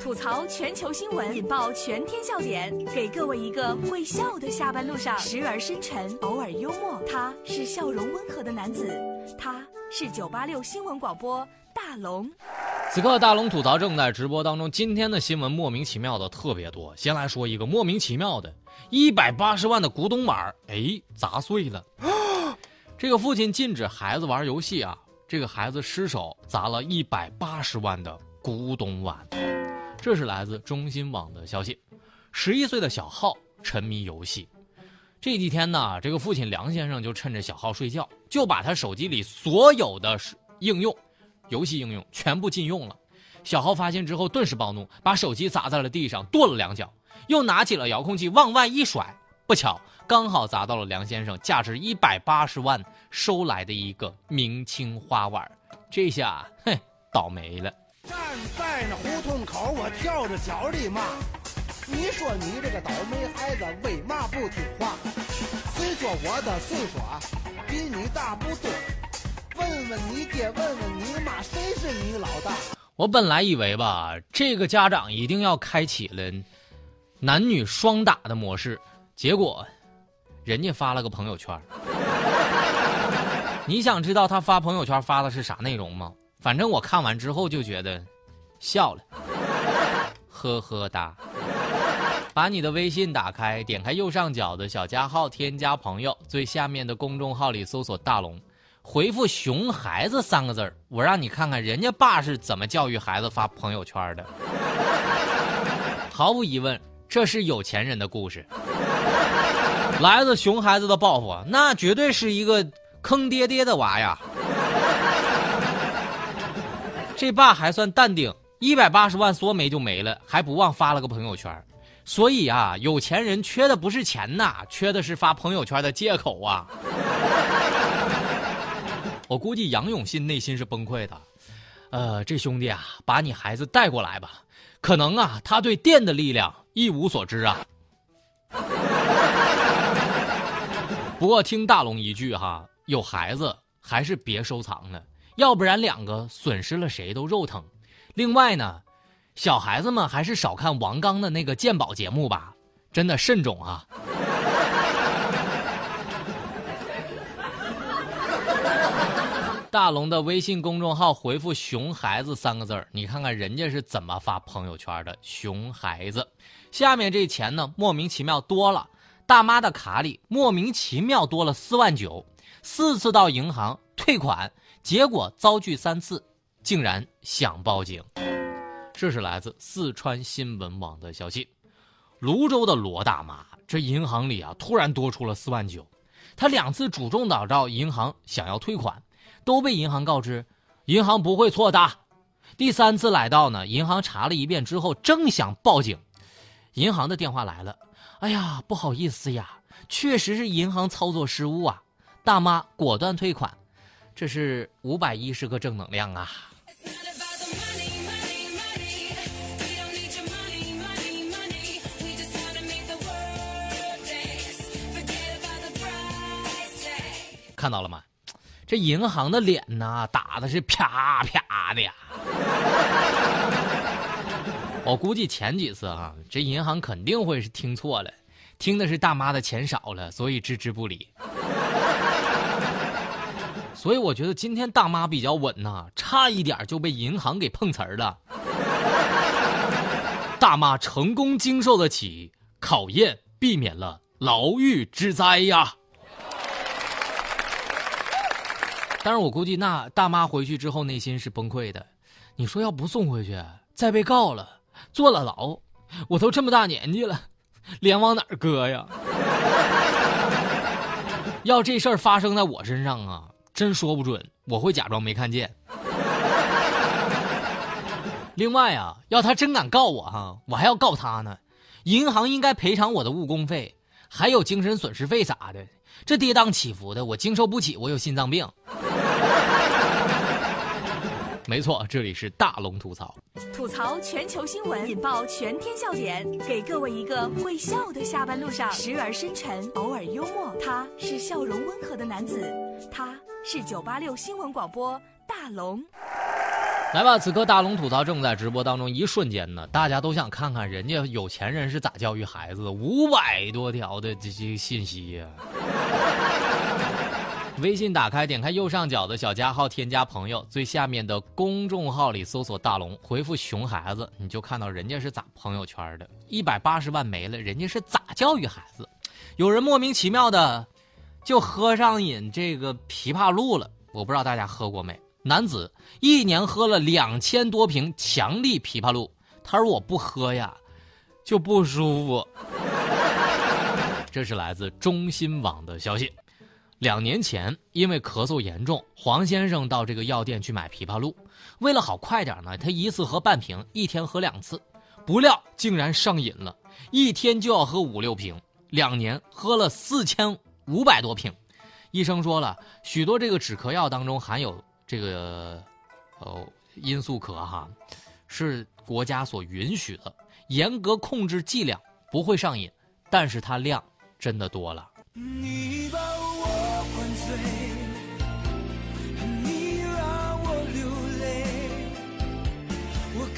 吐槽全球新闻，引爆全天笑点，给各位一个会笑的下班路上，时而深沉，偶尔幽默。他是笑容温和的男子，他是九八六新闻广播大龙。此刻大龙吐槽正在直播当中，今天的新闻莫名其妙的特别多。先来说一个莫名其妙的，一百八十万的古董碗，哎，砸碎了。这个父亲禁止孩子玩游戏啊，这个孩子失手砸了一百八十万的古董碗。这是来自中新网的消息。十一岁的小浩沉迷游戏，这几天呢，这个父亲梁先生就趁着小浩睡觉，就把他手机里所有的应用、游戏应用全部禁用了。小浩发现之后，顿时暴怒，把手机砸在了地上，跺了两脚，又拿起了遥控器往外一甩。不巧，刚好砸到了梁先生价值一百八十万收来的一个明清花碗，这下哼，倒霉了。站在那胡同口，我跳着脚里骂：“你说你这个倒霉孩子，为嘛不听话？虽说我的岁数啊比你大不多，问问你爹，问问你妈，谁是你老大？”我本来以为吧，这个家长一定要开启了男女双打的模式。结果，人家发了个朋友圈。你想知道他发朋友圈发的是啥内容吗？反正我看完之后就觉得，笑了，呵呵哒。把你的微信打开，点开右上角的小加号，添加朋友，最下面的公众号里搜索大龙，回复“熊孩子”三个字儿，我让你看看人家爸是怎么教育孩子发朋友圈的。毫无疑问，这是有钱人的故事。来自熊孩子的报复，那绝对是一个坑爹爹的娃呀！这爸还算淡定，一百八十万说没就没了，还不忘发了个朋友圈。所以啊，有钱人缺的不是钱呐，缺的是发朋友圈的借口啊！我估计杨永信内心是崩溃的。呃，这兄弟啊，把你孩子带过来吧，可能啊，他对电的力量一无所知啊。不过听大龙一句哈，有孩子还是别收藏了，要不然两个损失了谁都肉疼。另外呢，小孩子们还是少看王刚的那个鉴宝节目吧，真的慎重啊。大龙的微信公众号回复“熊孩子”三个字你看看人家是怎么发朋友圈的。熊孩子，下面这钱呢，莫名其妙多了。大妈的卡里莫名其妙多了四万九，四次到银行退款，结果遭拒三次，竟然想报警。这是来自四川新闻网的消息。泸州的罗大妈，这银行里啊突然多出了四万九，她两次主动找到银行想要退款，都被银行告知，银行不会错的。第三次来到呢，银行查了一遍之后，正想报警，银行的电话来了。哎呀，不好意思呀，确实是银行操作失误啊！大妈果断退款，这是五百一十个正能量啊！看到了吗？这银行的脸呐，打的是啪啪的呀！我估计前几次啊，这银行肯定会是听错了，听的是大妈的钱少了，所以置之不理。所以我觉得今天大妈比较稳呐，差一点就被银行给碰瓷儿了。大妈成功经受得起考验，避免了牢狱之灾呀。但是我估计那大妈回去之后内心是崩溃的。你说要不送回去，再被告了。坐了牢，我都这么大年纪了，脸往哪儿搁呀？要这事儿发生在我身上啊，真说不准，我会假装没看见。另外啊，要他真敢告我哈，我还要告他呢。银行应该赔偿我的误工费，还有精神损失费啥的。这跌宕起伏的，我经受不起，我有心脏病。没错，这里是大龙吐槽，吐槽全球新闻，引爆全天笑点，给各位一个会笑的下班路上，时而深沉，偶尔幽默。他是笑容温和的男子，他是九八六新闻广播大龙。来吧，此刻大龙吐槽正在直播当中，一瞬间呢，大家都想看看人家有钱人是咋教育孩子的，五百多条的这些信息呀。微信打开，点开右上角的小加号，添加朋友，最下面的公众号里搜索“大龙”，回复“熊孩子”，你就看到人家是咋朋友圈的，一百八十万没了，人家是咋教育孩子？有人莫名其妙的就喝上瘾这个枇杷露了，我不知道大家喝过没？男子一年喝了两千多瓶强力枇杷露，他说我不喝呀就不舒服。这是来自中新网的消息。两年前，因为咳嗽严重，黄先生到这个药店去买枇杷露。为了好快点呢，他一次喝半瓶，一天喝两次。不料竟然上瘾了，一天就要喝五六瓶。两年喝了四千五百多瓶。医生说了，许多这个止咳药当中含有这个，呃，罂粟壳哈，是国家所允许的，严格控制剂量不会上瘾，但是它量真的多了。你把我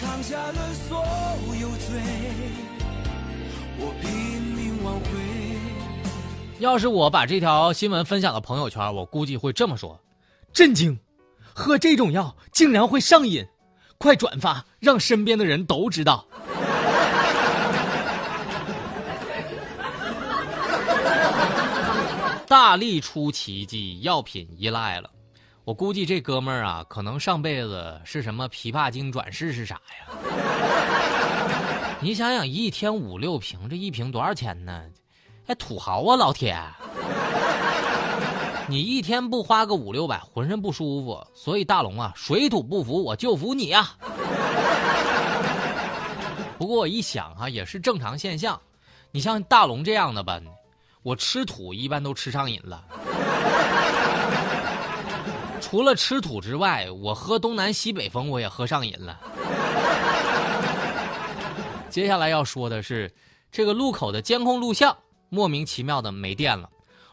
扛下了所有罪，我拼命挽回。要是我把这条新闻分享到朋友圈，我估计会这么说：震惊！喝这种药竟然会上瘾！快转发，让身边的人都知道。大力出奇迹，药品依赖了。我估计这哥们儿啊，可能上辈子是什么琵琶精转世是啥呀？你想想，一天五六瓶，这一瓶多少钱呢？还土豪啊，老铁！你一天不花个五六百，浑身不舒服。所以大龙啊，水土不服，我就服你啊！不过我一想哈，也是正常现象。你像大龙这样的吧，我吃土一般都吃上瘾了。除了吃土之外，我喝东南西北风我也喝上瘾了。接下来要说的是，这个路口的监控录像莫名其妙的没电了，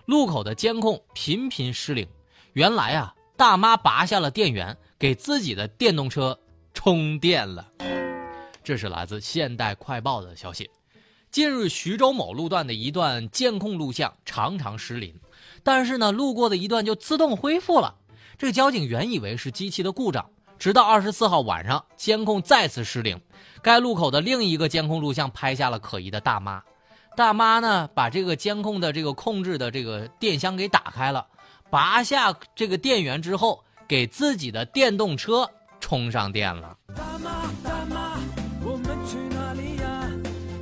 路口的监控频频失灵。原来啊，大妈拔下了电源，给自己的电动车充电了。这是来自现代快报的消息。近日，徐州某路段的一段监控录像常常失灵，但是呢，路过的一段就自动恢复了。这交警原以为是机器的故障，直到二十四号晚上，监控再次失灵。该路口的另一个监控录像拍下了可疑的大妈。大妈呢，把这个监控的这个控制的这个电箱给打开了，拔下这个电源之后，给自己的电动车充上电了。大妈，大妈，我们去哪里呀？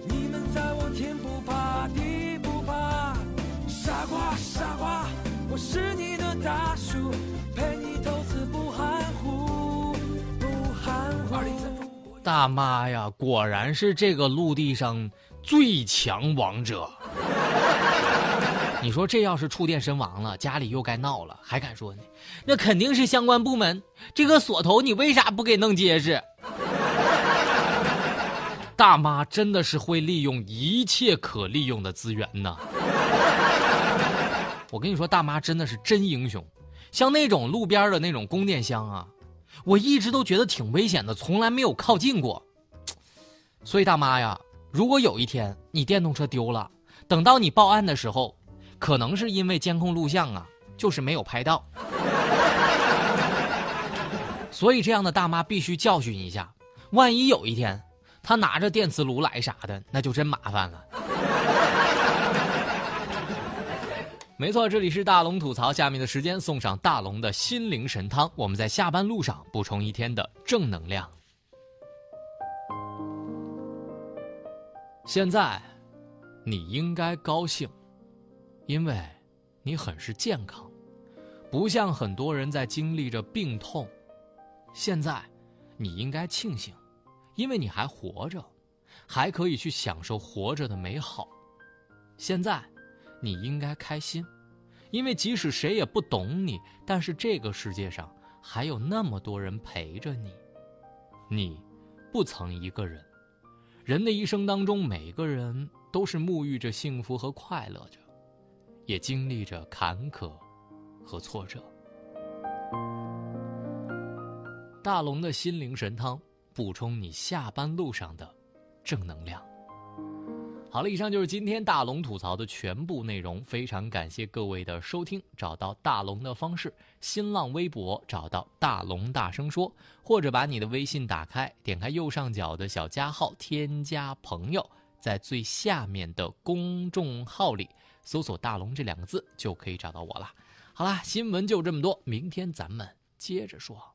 你们在我天不怕地不怕。傻瓜，傻瓜，我是你大妈呀，果然是这个陆地上最强王者。你说这要是触电身亡了，家里又该闹了，还敢说呢？那肯定是相关部门这个锁头，你为啥不给弄结实？大妈真的是会利用一切可利用的资源呢。我跟你说，大妈真的是真英雄。像那种路边的那种供电箱啊。我一直都觉得挺危险的，从来没有靠近过。所以大妈呀，如果有一天你电动车丢了，等到你报案的时候，可能是因为监控录像啊，就是没有拍到。所以这样的大妈必须教训一下，万一有一天她拿着电磁炉来啥的，那就真麻烦了。没错，这里是大龙吐槽。下面的时间送上大龙的心灵神汤，我们在下班路上补充一天的正能量。现在，你应该高兴，因为你很是健康，不像很多人在经历着病痛。现在，你应该庆幸，因为你还活着，还可以去享受活着的美好。现在。你应该开心，因为即使谁也不懂你，但是这个世界上还有那么多人陪着你。你不曾一个人。人的一生当中，每个人都是沐浴着幸福和快乐着，也经历着坎坷和挫折。大龙的心灵神汤，补充你下班路上的正能量。好了，以上就是今天大龙吐槽的全部内容。非常感谢各位的收听。找到大龙的方式：新浪微博找到大龙大声说，或者把你的微信打开，点开右上角的小加号，添加朋友，在最下面的公众号里搜索“大龙”这两个字，就可以找到我了。好啦，新闻就这么多，明天咱们接着说。